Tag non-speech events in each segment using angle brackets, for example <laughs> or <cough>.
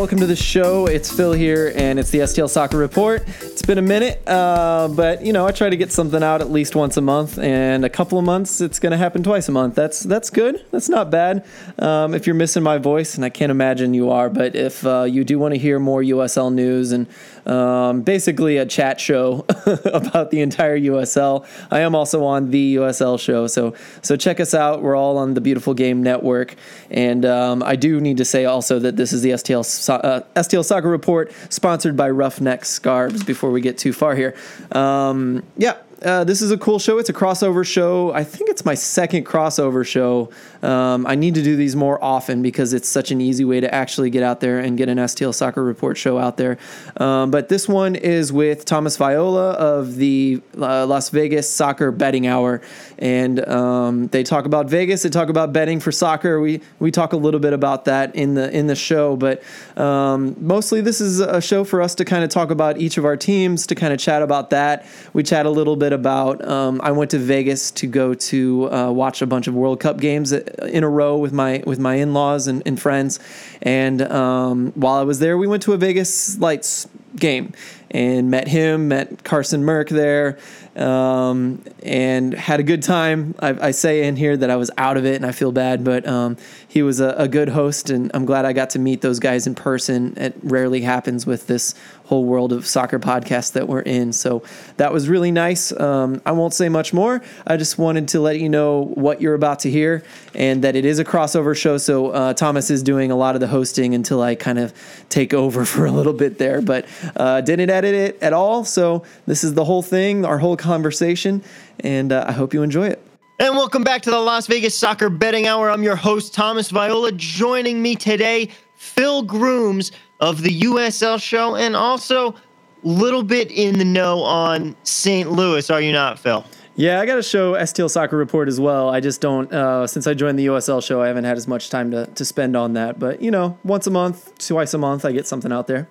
Welcome to the show. It's Phil here, and it's the STL Soccer Report. It's been a minute, uh, but you know I try to get something out at least once a month, and a couple of months it's going to happen twice a month. That's that's good. That's not bad. Um, if you're missing my voice, and I can't imagine you are, but if uh, you do want to hear more USL news and um, basically a chat show <laughs> about the entire USL, I am also on the USL show. So so check us out. We're all on the Beautiful Game Network, and um, I do need to say also that this is the STL uh, STL Soccer Report, sponsored by Roughneck Scarves. Before we get too far here, um, yeah, uh, this is a cool show. It's a crossover show. I think it's my second crossover show. Um, I need to do these more often because it's such an easy way to actually get out there and get an STL Soccer Report show out there. Um, but this one is with Thomas Viola of the uh, Las Vegas Soccer Betting Hour, and um, they talk about Vegas. They talk about betting for soccer. We we talk a little bit about that in the in the show, but um, mostly this is a show for us to kind of talk about each of our teams, to kind of chat about that. We chat a little bit about. Um, I went to Vegas to go to uh, watch a bunch of World Cup games in a row with my with my in laws and, and, friends, and um, while I was there, we went to a Vegas Lights game and met him, met Carson Merck there, um, and had a good time. I, I, say in here that I was out of it and I feel bad, but um, he was a, a, good host, and I'm glad I got to meet those guys in person. It rarely happens with this whole world of soccer podcast that we're in. So that was really nice. Um, I won't say much more. I just wanted to let you know what you're about to hear and that it is a crossover show. So uh, Thomas is doing a lot of the hosting until I kind of take over <laughs> for a little bit there, but uh, didn't edit it at all. So this is the whole thing, our whole conversation, and uh, I hope you enjoy it. And welcome back to the Las Vegas Soccer Betting Hour. I'm your host, Thomas Viola. Joining me today, Phil Grooms of the USL show and also a little bit in the know on St. Louis, are you not, Phil? Yeah, I got to show STL Soccer Report as well. I just don't, uh, since I joined the USL show, I haven't had as much time to, to spend on that. But, you know, once a month, twice a month, I get something out there.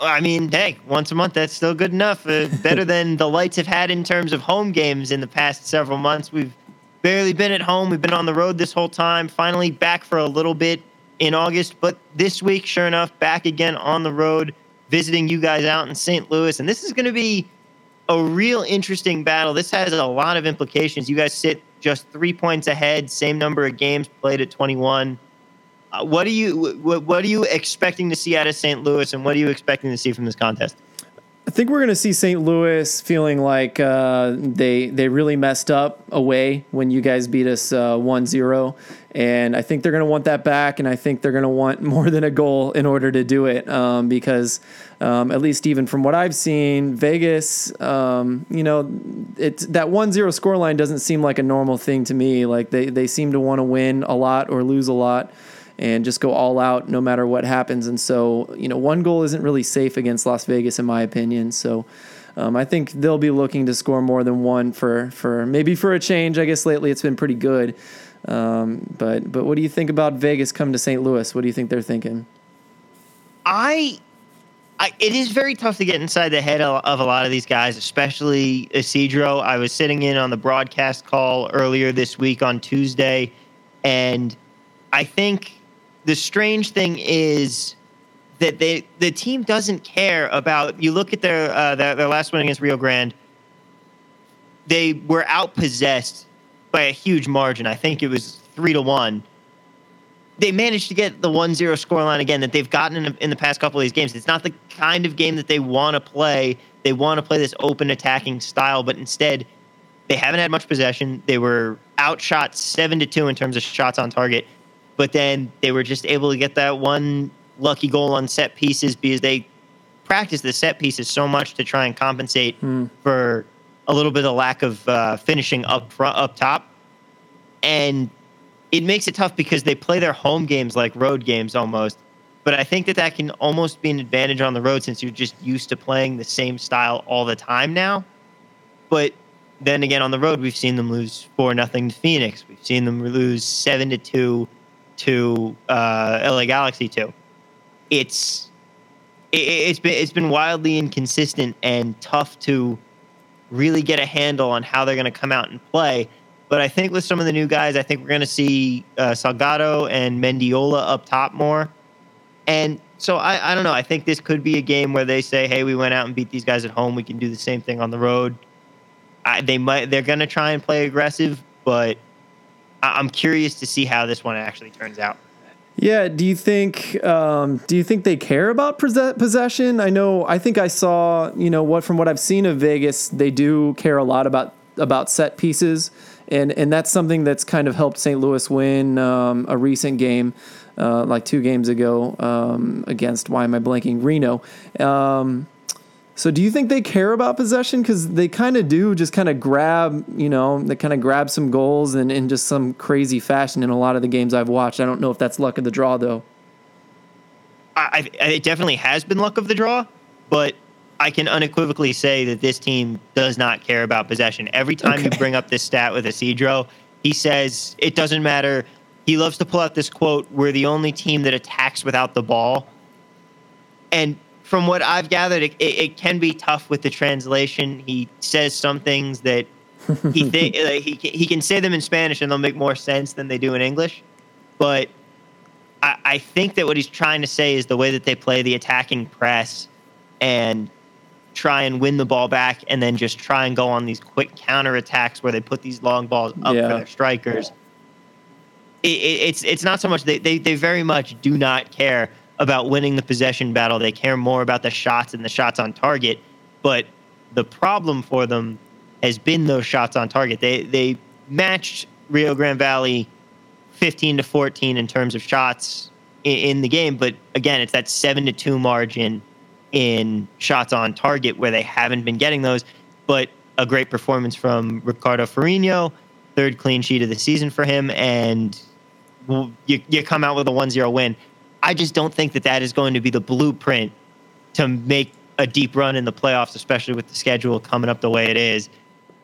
I mean, hey, once a month, that's still good enough. Uh, better <laughs> than the lights have had in terms of home games in the past several months. We've barely been at home. We've been on the road this whole time. Finally back for a little bit in August. But this week, sure enough, back again on the road, visiting you guys out in St. Louis. And this is going to be a real interesting battle. This has a lot of implications. You guys sit just three points ahead, same number of games played at 21. What are you what, what are you expecting to see out of St. Louis, and what are you expecting to see from this contest? I think we're going to see St. Louis feeling like uh, they they really messed up away when you guys beat us uh, 1-0 and I think they're going to want that back and I think they're going to want <laughs> more than a goal in order to do it um, because um, at least even from what I've seen Vegas um, you know it's that 1-0 scoreline doesn't seem like a normal thing to me like they they seem to want to win a lot or lose a lot and just go all out no matter what happens. And so, you know, one goal isn't really safe against Las Vegas, in my opinion. So, um, I think they'll be looking to score more than one for for maybe for a change. I guess lately it's been pretty good. Um, but but what do you think about Vegas coming to St. Louis? What do you think they're thinking? I, I it is very tough to get inside the head of, of a lot of these guys, especially Isidro. I was sitting in on the broadcast call earlier this week on Tuesday, and I think the strange thing is that they the team doesn't care about. You look at their uh, their, their last win against Rio Grande. They were outpossessed by a huge margin. I think it was three to one. They managed to get the 1-0 scoreline again that they've gotten in, in the past couple of these games. It's not the kind of game that they want to play. They want to play this open attacking style, but instead they haven't had much possession. They were outshot seven to two in terms of shots on target but then they were just able to get that one lucky goal on set pieces because they practiced the set pieces so much to try and compensate mm. for a little bit of lack of uh, finishing up front, up top, and it makes it tough because they play their home games like road games almost. But I think that that can almost be an advantage on the road since you're just used to playing the same style all the time now. But then again, on the road, we've seen them lose four nothing to Phoenix. We've seen them lose seven to two to uh, LA Galaxy to. It's it, has been it's been wildly inconsistent and tough to really get a handle on how they're going to come out and play. But I think with some of the new guys, I think we're going to see uh, Salgado and Mendiola up top more. And so I, I don't know. I think this could be a game where they say, "Hey, we went out and beat these guys at home. We can do the same thing on the road." I, they might. They're going to try and play aggressive, but I, I'm curious to see how this one actually turns out. Yeah. Do you think? Um, do you think they care about possession? I know. I think I saw. You know what? From what I've seen of Vegas, they do care a lot about about set pieces, and and that's something that's kind of helped St. Louis win um, a recent game, uh, like two games ago um, against. Why am I blanking? Reno. Um, so do you think they care about possession? Because they kind of do, just kind of grab, you know, they kind of grab some goals and in just some crazy fashion in a lot of the games I've watched. I don't know if that's luck of the draw though. I, I, it definitely has been luck of the draw, but I can unequivocally say that this team does not care about possession. Every time okay. you bring up this stat with Isidro, he says it doesn't matter. He loves to pull out this quote: "We're the only team that attacks without the ball." And from what I've gathered, it, it, it can be tough with the translation. He says some things that he think <laughs> he he can say them in Spanish and they'll make more sense than they do in English. But I, I think that what he's trying to say is the way that they play the attacking press and try and win the ball back and then just try and go on these quick counter attacks where they put these long balls up yeah. for their strikers. It, it, it's it's not so much they, they they very much do not care about winning the possession battle. They care more about the shots and the shots on target. But the problem for them has been those shots on target. They they matched Rio Grande Valley 15 to 14 in terms of shots in, in the game, but again, it's that 7 to 2 margin in shots on target where they haven't been getting those. But a great performance from Ricardo Ferriño, third clean sheet of the season for him, and you, you come out with a 1 0 win. I just don't think that that is going to be the blueprint to make a deep run in the playoffs, especially with the schedule coming up the way it is.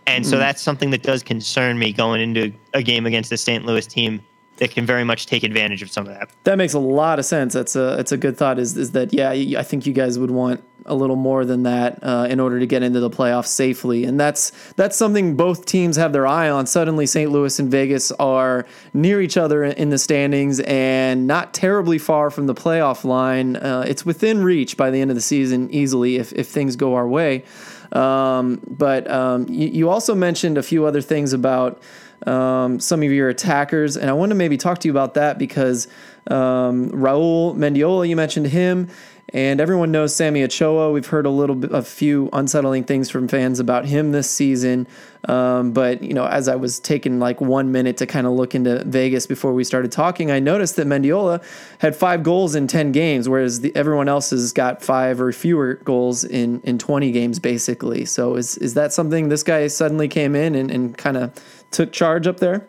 And so mm. that's something that does concern me going into a game against the St. Louis team that can very much take advantage of some of that. That makes a lot of sense. That's a it's a good thought. Is is that yeah? I think you guys would want a little more than that uh, in order to get into the playoffs safely, and that's that's something both teams have their eye on. Suddenly, St. Louis and Vegas are near each other in the standings and not terribly far from the playoff line. Uh, it's within reach by the end of the season easily if if things go our way. Um, but um, you, you also mentioned a few other things about um, some of your attackers, and I want to maybe talk to you about that because um, Raul Mendiola, you mentioned him, and everyone knows Sammy Ochoa. We've heard a little bit, a few unsettling things from fans about him this season. Um, but you know, as I was taking like one minute to kind of look into Vegas before we started talking, I noticed that Mendiola had five goals in ten games, whereas the, everyone else has got five or fewer goals in in twenty games, basically. So is is that something this guy suddenly came in and, and kind of took charge up there?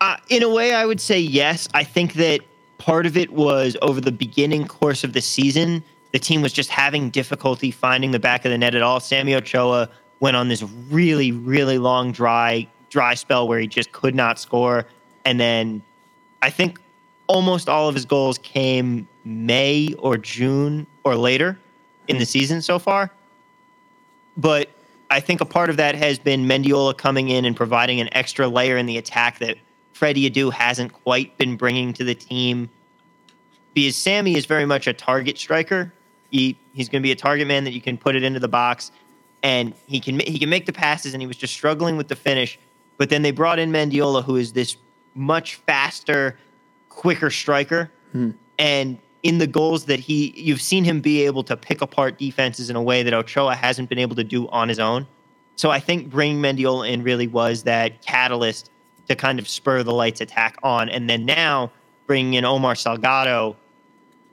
Uh, in a way, I would say yes. I think that part of it was over the beginning course of the season, the team was just having difficulty finding the back of the net at all. Sammy Ochoa went on this really, really long dry dry spell where he just could not score, and then I think almost all of his goals came May or June or later in the season so far. But I think a part of that has been Mendiola coming in and providing an extra layer in the attack that Freddie Adu hasn't quite been bringing to the team. Because Sammy is very much a target striker. He he's going to be a target man that you can put it into the box, and he can he can make the passes. And he was just struggling with the finish. But then they brought in Mendiola, who is this much faster, quicker striker, hmm. and in the goals that he you've seen him be able to pick apart defenses in a way that Ochoa hasn't been able to do on his own. So I think bringing Mendiola in really was that catalyst to kind of spur the lights attack on. And then now bringing in Omar Salgado,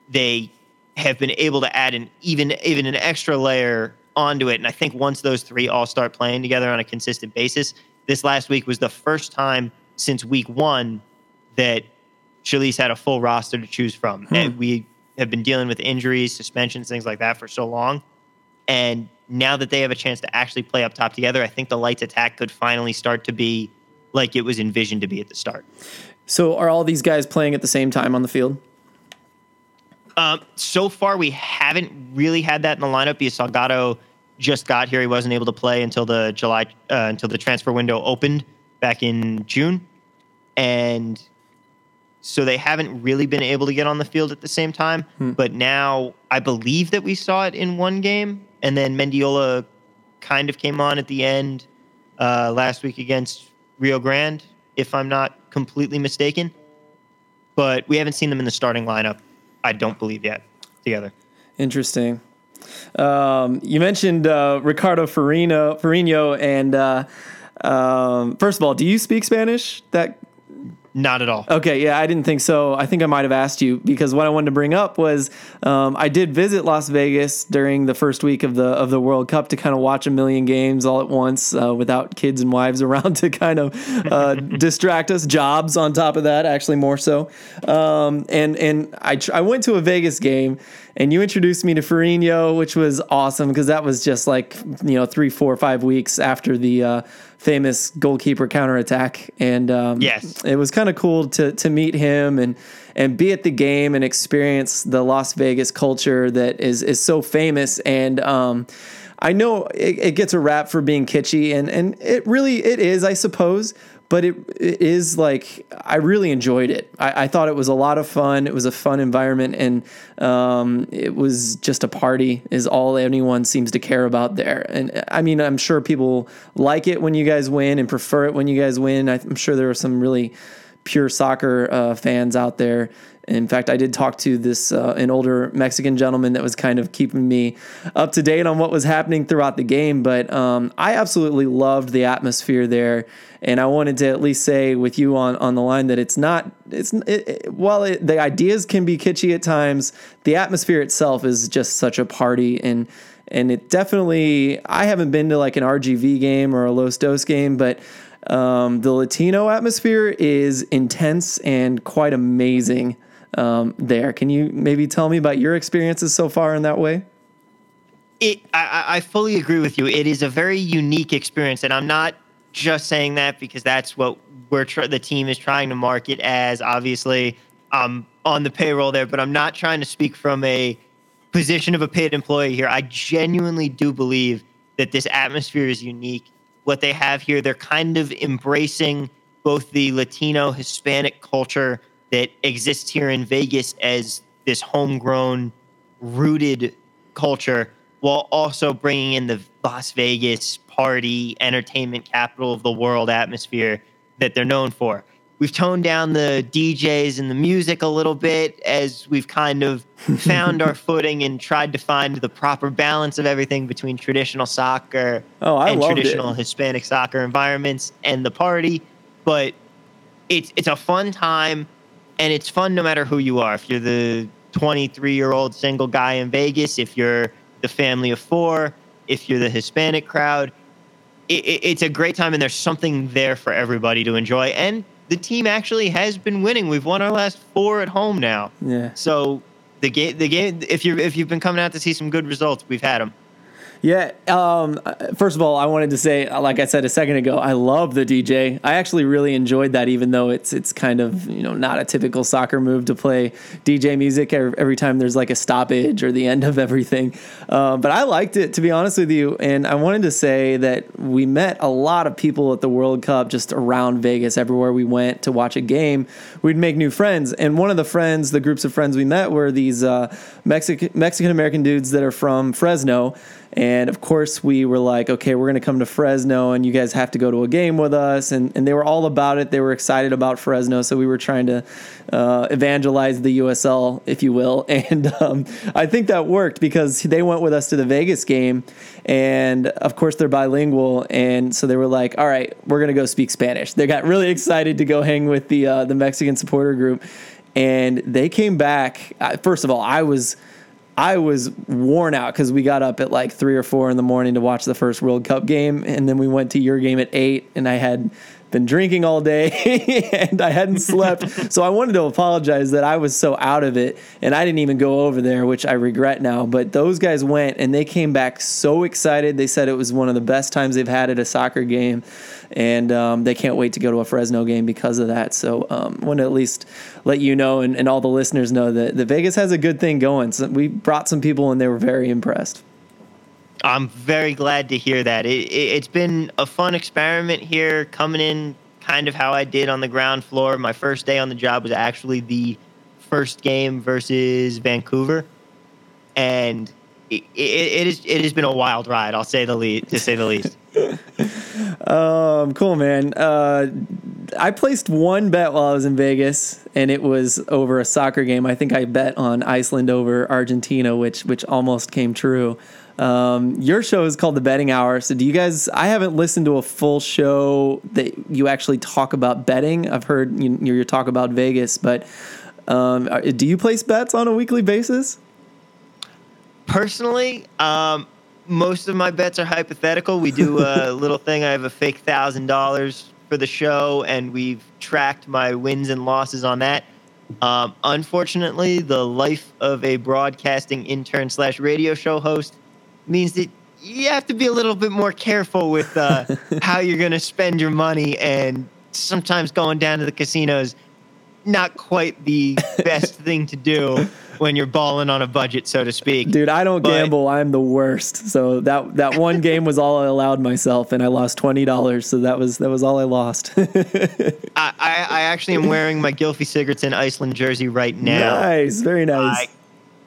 they have been able to add an even even an extra layer onto it. And I think once those three all start playing together on a consistent basis, this last week was the first time since week one that Chelis had a full roster to choose from. Hmm. And we have been dealing with injuries, suspensions, things like that for so long. And now that they have a chance to actually play up top together, I think the Lights attack could finally start to be like it was envisioned to be at the start. So, are all these guys playing at the same time on the field? Um, so far, we haven't really had that in the lineup because Salgado just got here. He wasn't able to play until the July uh, until the transfer window opened back in June, and so they haven't really been able to get on the field at the same time. Hmm. But now I believe that we saw it in one game, and then Mendiola kind of came on at the end uh, last week against Rio Grande, if I'm not completely mistaken. But we haven't seen them in the starting lineup. I don't believe yet together. Interesting. Um, you mentioned uh, Ricardo Farino, Farino, and uh, um, first of all, do you speak Spanish? That Not at all. Okay, yeah, I didn't think so. I think I might have asked you because what I wanted to bring up was um, I did visit Las Vegas during the first week of the of the World Cup to kind of watch a million games all at once uh, without kids and wives <laughs> around to kind of uh, distract us. Jobs on top of that, actually more so. Um, and and I tr- I went to a Vegas game and you introduced me to Farino, which was awesome because that was just like you know three, four, five weeks after the uh, famous goalkeeper counterattack, and um, Yes. it was kind of cool to to meet him and and be at the game and experience the Las Vegas culture that is is so famous and. Um, I know it, it gets a rap for being kitschy, and, and it really it is, I suppose. But it, it is like I really enjoyed it. I, I thought it was a lot of fun. It was a fun environment, and um, it was just a party. Is all anyone seems to care about there. And I mean, I'm sure people like it when you guys win and prefer it when you guys win. I'm sure there are some really pure soccer uh, fans out there. In fact, I did talk to this uh, an older Mexican gentleman that was kind of keeping me up to date on what was happening throughout the game. But um, I absolutely loved the atmosphere there, and I wanted to at least say with you on on the line that it's not it's it, it, while it, the ideas can be kitschy at times, the atmosphere itself is just such a party and. And it definitely, I haven't been to like an RGV game or a Los Dos game, but um, the Latino atmosphere is intense and quite amazing um, there. Can you maybe tell me about your experiences so far in that way? It, I, I- fully agree with you. It is a very unique experience, and I'm not just saying that because that's what we're tr- the team is trying to market as. Obviously, I'm on the payroll there, but I'm not trying to speak from a position of a paid employee here. I genuinely do believe that this atmosphere is unique. What they have here, they're kind of embracing both the Latino Hispanic culture that exists here in Vegas as this homegrown, rooted culture, while also bringing in the Las Vegas party, entertainment capital of the world atmosphere that they're known for. We've toned down the DJs and the music a little bit as we've kind of <laughs> found our footing and tried to find the proper balance of everything between traditional soccer Oh, and loved it. traditional Hispanic soccer environments and the party. But it's it's a fun time and it's fun no matter who you are. If you're the 23 year old single guy in Vegas, if you're the family of four, if you're the Hispanic crowd, it, it, it's a great time and there's something there for everybody to enjoy. And the team actually has been winning. We've won our last four at home now. Yeah. So the game, the game. If you if you've been coming out to see some good results, we've had them. Yeah. Um, first of all, I wanted to say, like I said a second ago, I love the DJ. I actually really enjoyed that, even though it's it's kind of you know not a typical soccer move to play DJ music every, every time there's like a stoppage or the end of everything. Uh, but I liked it to be honest with you, and I wanted to say that we met a lot of people at the World Cup just around Vegas. Everywhere we went to watch a game, we'd make new friends, and one of the friends, the groups of friends we met, were these uh, Mexican Mexican American dudes that are from Fresno. And of course, we were like, okay, we're going to come to Fresno and you guys have to go to a game with us. And, and they were all about it. They were excited about Fresno. So we were trying to uh, evangelize the USL, if you will. <laughs> And um, I think that worked because they went with us to the Vegas game. And of course, they're bilingual. And so they were like, all right, we're going to go speak Spanish. They got really excited to go hang with the, uh, the Mexican supporter group. And they came back. First of all, I was. I was worn out because we got up at like three or four in the morning to watch the first World Cup game, and then we went to your game at eight, and I had been drinking all day <laughs> and I hadn't slept. <laughs> so I wanted to apologize that I was so out of it and I didn't even go over there, which I regret now. But those guys went and they came back so excited. They said it was one of the best times they've had at a soccer game, and um, they can't wait to go to a Fresno game because of that. So um, want to at least let you know and, and all the listeners know that the Vegas has a good thing going. So we brought some people and they were very impressed. I'm very glad to hear that. It, it, it's been a fun experiment here, coming in kind of how I did on the ground floor. My first day on the job was actually the first game versus Vancouver, and it, it, it is it has been a wild ride. I'll say the least, to say the least. <laughs> um, cool, man. Uh, I placed one bet while I was in Vegas, and it was over a soccer game. I think I bet on Iceland over Argentina, which which almost came true. Um, your show is called the Betting Hour. So, do you guys? I haven't listened to a full show that you actually talk about betting. I've heard you, you talk about Vegas, but um, do you place bets on a weekly basis? Personally, um, most of my bets are hypothetical. We do a <laughs> little thing. I have a fake thousand dollars for the show, and we've tracked my wins and losses on that. Um, unfortunately, the life of a broadcasting intern slash radio show host means that you have to be a little bit more careful with uh, <laughs> how you're going to spend your money, and sometimes going down to the casinos not quite the best <laughs> thing to do when you're balling on a budget, so to speak. Dude, I don't but, gamble. I'm the worst. So that that one <laughs> game was all I allowed myself, and I lost twenty dollars. So that was that was all I lost. I, I, I actually am wearing my Gylfi Sigurdsson Iceland jersey right now. Nice, very nice. I,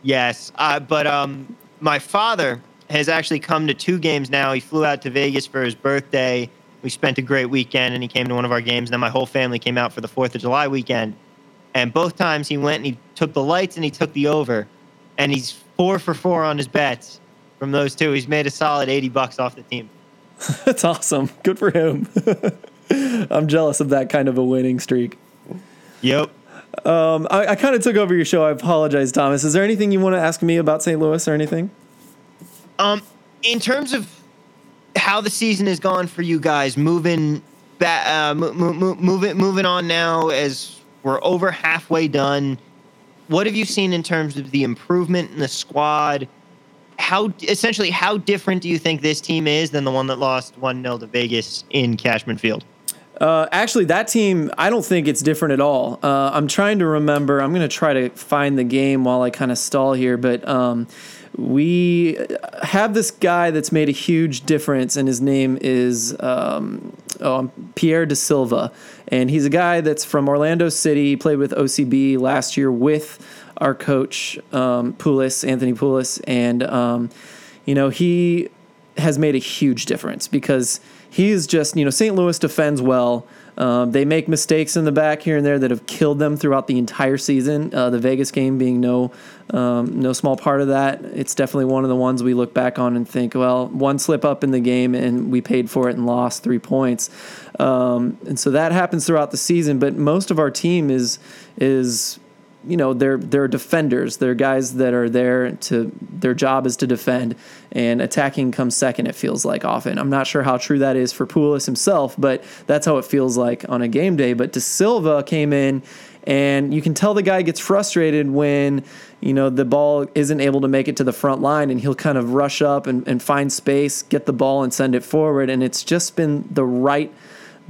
yes, uh, but um, my father has actually come to two games now. He flew out to Vegas for his birthday. We spent a great weekend, and he came to one of our games. And then my whole family came out for the Fourth of July weekend. And both times he went and he took the lights and he took the over. And he's four for four on his bets from those two. He's made a solid 80 bucks off the team. <laughs> That's awesome. Good for him. <laughs> I'm jealous of that kind of a winning streak. Yep. Um, I, I kind of took over your show. I apologize, Thomas. Is there anything you want to ask me about St. Louis or anything? Um, in terms of how the season has gone for you guys, moving back, uh, mo- mo- moving moving on now as we're over halfway done. What have you seen in terms of the improvement in the squad? How essentially how different do you think this team is than the one that lost one 0 to Vegas in Cashman Field? Uh, actually, that team, I don't think it's different at all. Uh, I'm trying to remember. I'm going to try to find the game while I kind of stall here, but um, we have this guy that's made a huge difference, and his name is um, oh, Pierre Da Silva, and he's a guy that's from Orlando City. He played with OCB last year with our coach um, Pulis, Anthony Pulis, and um, you know he has made a huge difference because he's just you know St. Louis defends well. Um, they make mistakes in the back here and there that have killed them throughout the entire season. Uh, the Vegas game being no um, no small part of that. It's definitely one of the ones we look back on and think, well, one slip up in the game and we paid for it and lost three points. Um, and so that happens throughout the season. But most of our team is is you know they're they're defenders. They're guys that are there to their job is to defend, and attacking comes second. It feels like often. I'm not sure how true that is for Pulis himself, but that's how it feels like on a game day. But Da Silva came in, and you can tell the guy gets frustrated when you know the ball isn't able to make it to the front line, and he'll kind of rush up and, and find space, get the ball, and send it forward. And it's just been the right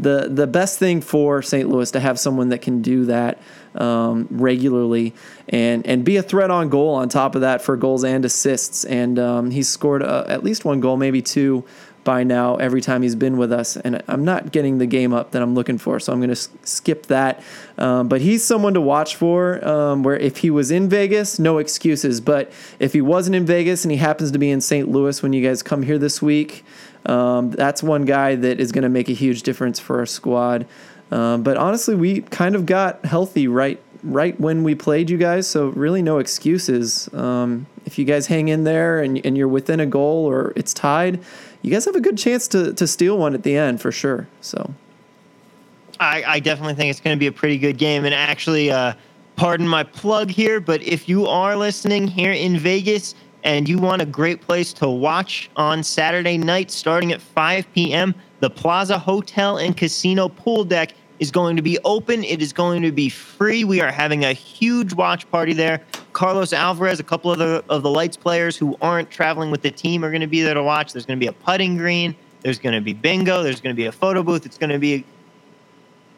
the the best thing for St. Louis to have someone that can do that um, regularly and and be a threat on goal on top of that for goals and assists. And um, he's scored uh, at least one goal, maybe two by now every time he's been with us. And I'm not getting the game up that I'm looking for, so I'm going to skip that. Um, but he's someone to watch for. Um, where if he was in Vegas, no excuses. But if he wasn't in Vegas and he happens to be in St. Louis when you guys come here this week. Um, that's one guy that is going to make a huge difference for our squad. Um, but honestly, we kind of got healthy right right when we played you guys, so really no excuses. Um, if you guys hang in there and, and you're within a goal or it's tied, you guys have a good chance to to steal one at the end for sure. So. I, I definitely think it's going to be a pretty good game. And actually, uh, pardon my plug here, but if you are listening here in Vegas, and you want a great place to watch on Saturday night starting at 5 p.m., the Plaza Hotel and Casino pool deck is going to be open. It is going to be free. We are having a huge watch party there. Carlos Alvarez, a couple of the of the lights players who aren't traveling with the team are going to be there to watch. There's going to be a putting green. There's going to be bingo. There's going to be a photo booth. It's going to be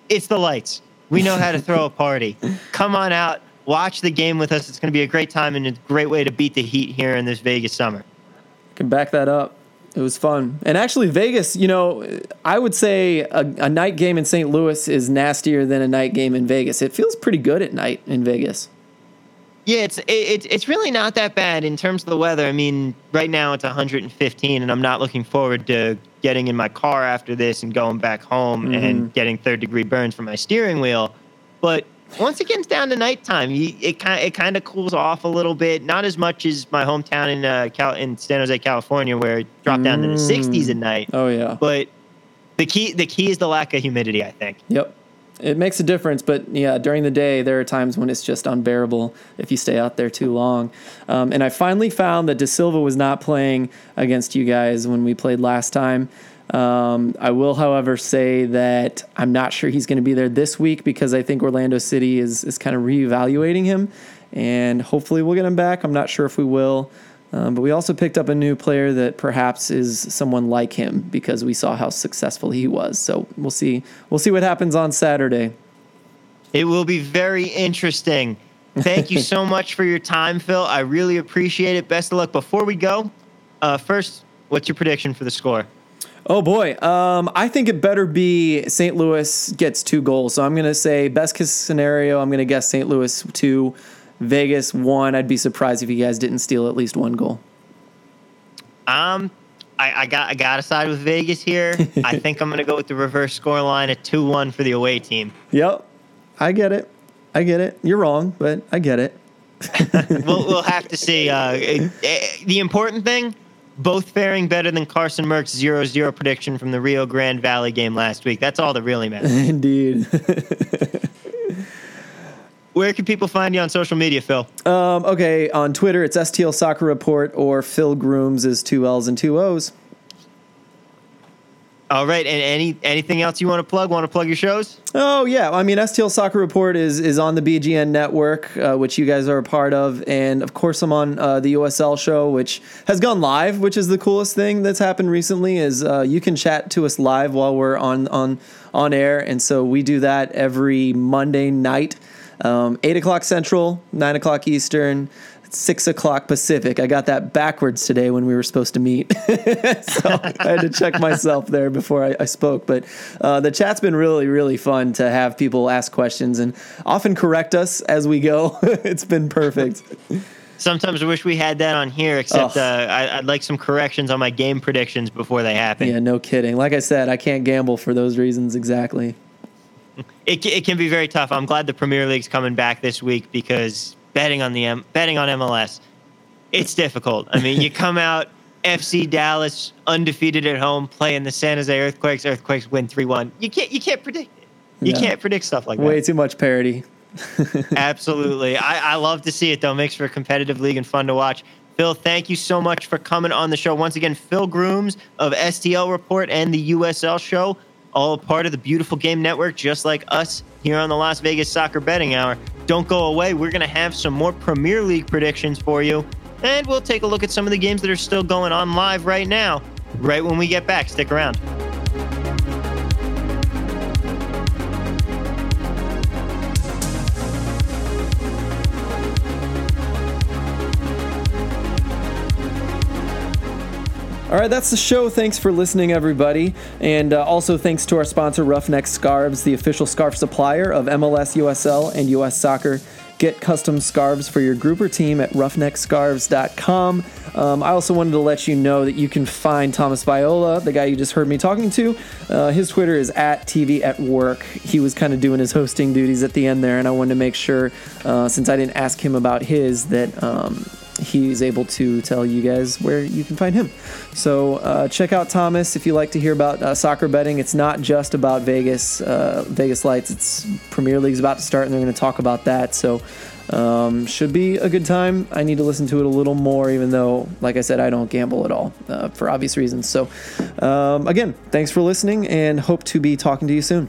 it's the lights. We know how to throw a party. Come on out watch the game with us. It's going to be a great time and a great way to beat the heat here in this Vegas summer. Can back that up. It was fun. And actually, Vegas, you know, I would say a, a, night game in St. Louis is nastier than a night game in Vegas. It feels pretty good at night in Vegas. Yeah, it's it, it's really not that bad in terms of the weather. I mean, right now it's 115, and I'm not looking forward to getting in my car after this and going back home mm-hmm. and getting third degree burns from my steering wheel. But once it gets down to nighttime, it kind it kind of cools off a little bit. Not as much as my hometown in uh, Cal- in San Jose, California, where it dropped mm. down to the 60s at night. Oh yeah. But the key the key is the lack of humidity. I think. Yep it makes a difference, but yeah, during the day there are times when it's just unbearable if you stay out there too long. Um, and I finally found that Da Silva was not playing against you guys when we played last time. Um, I will, however, say that I'm not sure he's going to be there this week because I think Orlando City is is kind of reevaluating him, and hopefully we'll get him back. I'm not sure if we will. Um, but we also picked up a new player that perhaps is someone like him because we saw how successful he was. So we'll see. We'll see what happens on Saturday. It will be very interesting. Thank you so <laughs> much for your time, Phil. I really appreciate it. Best of luck. Before we go, uh, first, what's your prediction for the score? Oh boy, um, I think it better be St. Louis gets two goals. So I'm going to say best case scenario. I'm going to guess St. Louis two. Vegas one. I'd be surprised if you guys didn't steal at least one goal. Um, I, I got I got to side with Vegas here. <laughs> I think I'm going to go with the reverse score line at two one for the away team. Yep, I get it. I get it. You're wrong, but I get it. <laughs> we'll we'll have to <laughs> see. Uh, the important thing, both faring better than Carson Merck's 0-0 prediction from the Rio Grande Valley game last week. That's all that really matters. <laughs> Indeed. <laughs> Where can people find you on social media, Phil? Um, okay, on Twitter it's STL Soccer Report or Phil Grooms is two L's and two O's. All right, and any anything else you want to plug? Want to plug your shows? Oh yeah, I mean STL Soccer Report is is on the BGN network, uh, which you guys are a part of, and of course I'm on uh, the USL show, which has gone live, which is the coolest thing that's happened recently. Is uh, you can chat to us live while we're on on on air, and so we do that every Monday night um, 8 o'clock Central, 9 o'clock Eastern, 6 o'clock Pacific. I got that backwards today when we were supposed to meet. <laughs> so I had to check myself there before I, I spoke. But uh, the chat's been really, really fun to have people ask questions and often correct us as we go. <laughs> it's been perfect. Sometimes I wish we had that on here, except uh, I, would like some corrections on my game predictions before they happen. Yeah, no kidding. Like I said, I can't gamble for those reasons exactly it, it can be very tough. I'm glad the Premier League's coming back this week because betting on the M, betting on MLS, it's difficult. I mean, you <laughs> come out FC Dallas undefeated at home, playing the San Jose Earthquakes. Earthquakes win three one. You can't you can't predict it. You no. can't predict stuff like that. Way too much parity. <laughs> Absolutely. I, I love to see it though. Makes for a competitive league and fun to watch. Phil, thank you so much for coming on the show. Once again, Phil Grooms of STL Report and the USL Show all part of the beautiful game network, just like us here on the Las Vegas Soccer Betting Hour. Don't go away. We're going to have some more Premier League predictions for you, and we'll take a look at some of the games that are still going on live right now, right when we get back. Stick around. All right, that's the show. Thanks for listening, everybody. And uh, also thanks to our sponsor, Roughneck Scarves, the official scarf supplier of MLS, USL, and US Soccer. Get custom scarves for your group or team at roughneckscarves.com. Um, I also wanted to let you know that you can find Thomas Viola, the guy you just heard me talking to. Uh, his Twitter is at TV at work. He was kind of doing his hosting duties at the end there, and I wanted to make sure, uh, since I didn't ask him about his, that. Um, he's able to tell you guys where you can find him. So uh, check out Thomas if you like to hear about uh, soccer betting. It's not just about Vegas, uh, Vegas Lights. It's Premier League's about to start, and they're going to talk about that. So um, should be a good time. I need to listen to it a little more, even though, like I said, I don't gamble at all uh, for obvious reasons. So um, again, thanks for listening, and hope to be talking to you soon.